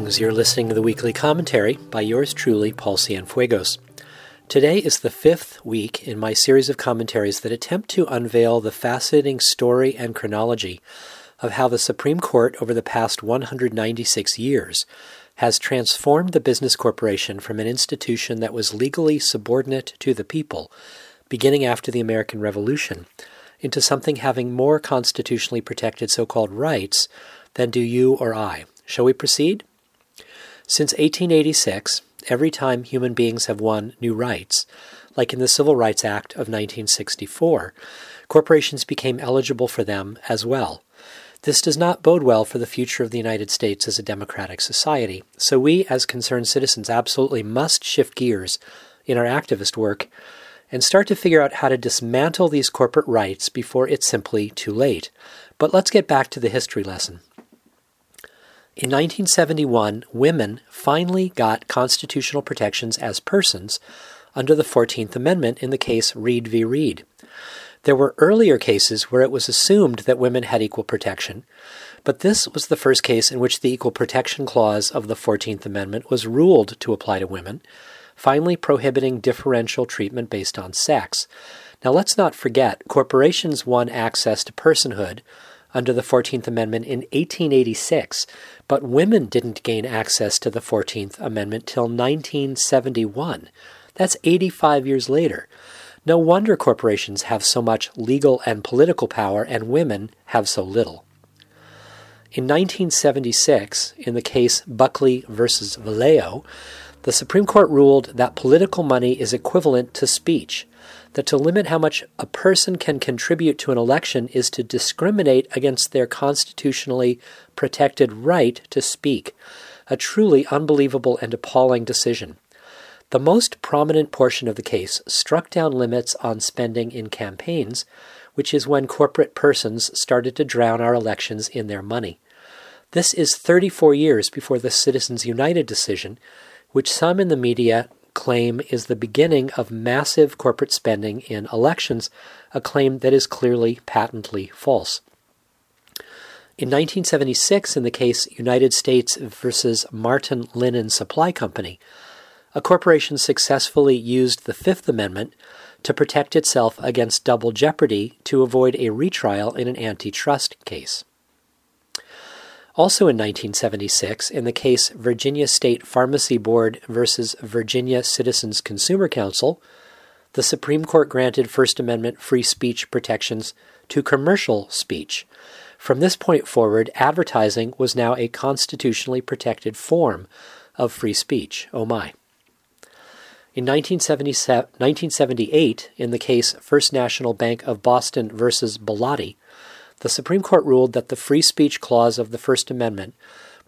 Greetings. You're listening to the weekly commentary by yours truly, Paul Cienfuegos. Today is the fifth week in my series of commentaries that attempt to unveil the fascinating story and chronology of how the Supreme Court over the past 196 years has transformed the business corporation from an institution that was legally subordinate to the people, beginning after the American Revolution, into something having more constitutionally protected so called rights than do you or I. Shall we proceed? Since 1886, every time human beings have won new rights, like in the Civil Rights Act of 1964, corporations became eligible for them as well. This does not bode well for the future of the United States as a democratic society, so we, as concerned citizens, absolutely must shift gears in our activist work and start to figure out how to dismantle these corporate rights before it's simply too late. But let's get back to the history lesson. In 1971, women finally got constitutional protections as persons under the 14th Amendment in the case Reed v. Reed. There were earlier cases where it was assumed that women had equal protection, but this was the first case in which the Equal Protection Clause of the 14th Amendment was ruled to apply to women, finally prohibiting differential treatment based on sex. Now let's not forget, corporations won access to personhood under the 14th Amendment in 1886, but women didn't gain access to the 14th Amendment till 1971. That's 85 years later. No wonder corporations have so much legal and political power and women have so little. In 1976, in the case Buckley v. Valeo, the Supreme Court ruled that political money is equivalent to speech that to limit how much a person can contribute to an election is to discriminate against their constitutionally protected right to speak. A truly unbelievable and appalling decision. The most prominent portion of the case struck down limits on spending in campaigns, which is when corporate persons started to drown our elections in their money. This is 34 years before the Citizens United decision, which some in the media claim is the beginning of massive corporate spending in elections, a claim that is clearly patently false. In 1976, in the case United States versus Martin Linen Supply Company, a corporation successfully used the Fifth Amendment to protect itself against double jeopardy to avoid a retrial in an antitrust case. Also in 1976, in the case Virginia State Pharmacy Board versus Virginia Citizens Consumer Council, the Supreme Court granted First Amendment free speech protections to commercial speech. From this point forward, advertising was now a constitutionally protected form of free speech. Oh my. In 1978, in the case First National Bank of Boston versus Bellotti, the Supreme Court ruled that the free speech clause of the First Amendment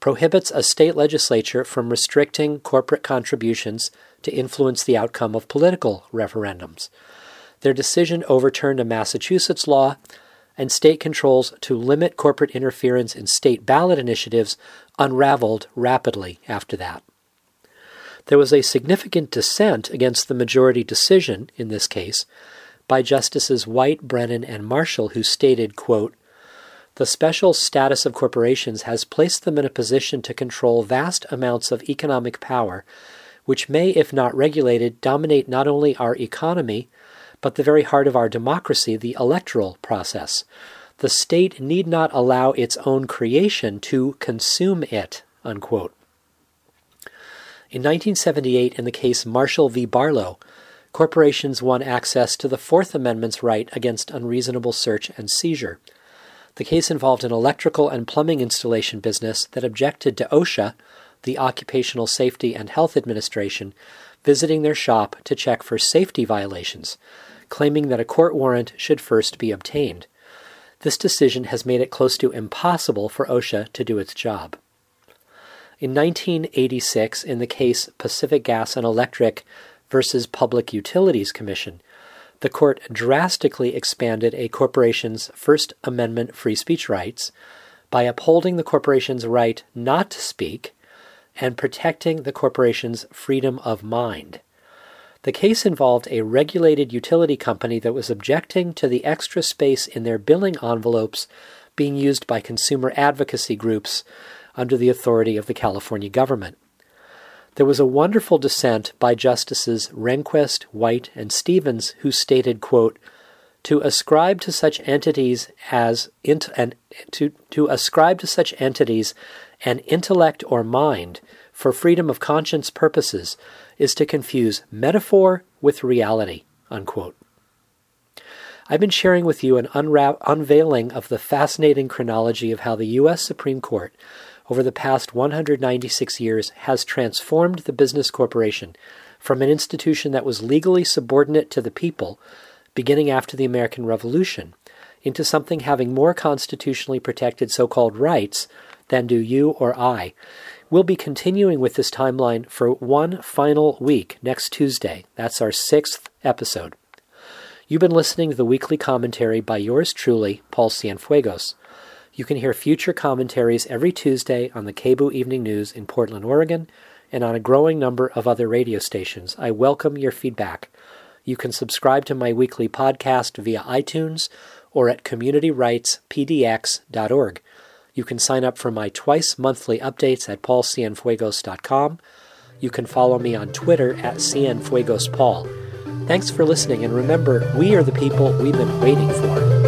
prohibits a state legislature from restricting corporate contributions to influence the outcome of political referendums. Their decision overturned a Massachusetts law, and state controls to limit corporate interference in state ballot initiatives unraveled rapidly after that. There was a significant dissent against the majority decision in this case by Justices White, Brennan, and Marshall, who stated, quote, the special status of corporations has placed them in a position to control vast amounts of economic power, which may, if not regulated, dominate not only our economy, but the very heart of our democracy, the electoral process. The state need not allow its own creation to consume it. Unquote. In 1978, in the case Marshall v. Barlow, corporations won access to the Fourth Amendment's right against unreasonable search and seizure. The case involved an electrical and plumbing installation business that objected to OSHA, the Occupational Safety and Health Administration, visiting their shop to check for safety violations, claiming that a court warrant should first be obtained. This decision has made it close to impossible for OSHA to do its job. In 1986, in the case Pacific Gas and Electric versus Public Utilities Commission, the court drastically expanded a corporation's First Amendment free speech rights by upholding the corporation's right not to speak and protecting the corporation's freedom of mind. The case involved a regulated utility company that was objecting to the extra space in their billing envelopes being used by consumer advocacy groups under the authority of the California government. There was a wonderful dissent by Justices Rehnquist, White, and Stevens who stated, quote, to ascribe to such entities as int- to, to ascribe to such entities an intellect or mind for freedom of conscience purposes is to confuse metaphor with reality. Unquote. I've been sharing with you an unra- unveiling of the fascinating chronology of how the U.S. Supreme Court, over the past 196 years, has transformed the business corporation from an institution that was legally subordinate to the people beginning after the American Revolution, into something having more constitutionally protected so called rights than do you or I. We'll be continuing with this timeline for one final week next Tuesday. That's our sixth episode. You've been listening to the weekly commentary by yours truly, Paul Cienfuegos. You can hear future commentaries every Tuesday on the KBOO Evening News in Portland, Oregon, and on a growing number of other radio stations. I welcome your feedback. You can subscribe to my weekly podcast via iTunes or at communityrightspdx.org. You can sign up for my twice monthly updates at paulcienfuegos.com. You can follow me on Twitter at cienfuegospaul. Thanks for listening, and remember, we are the people we've been waiting for.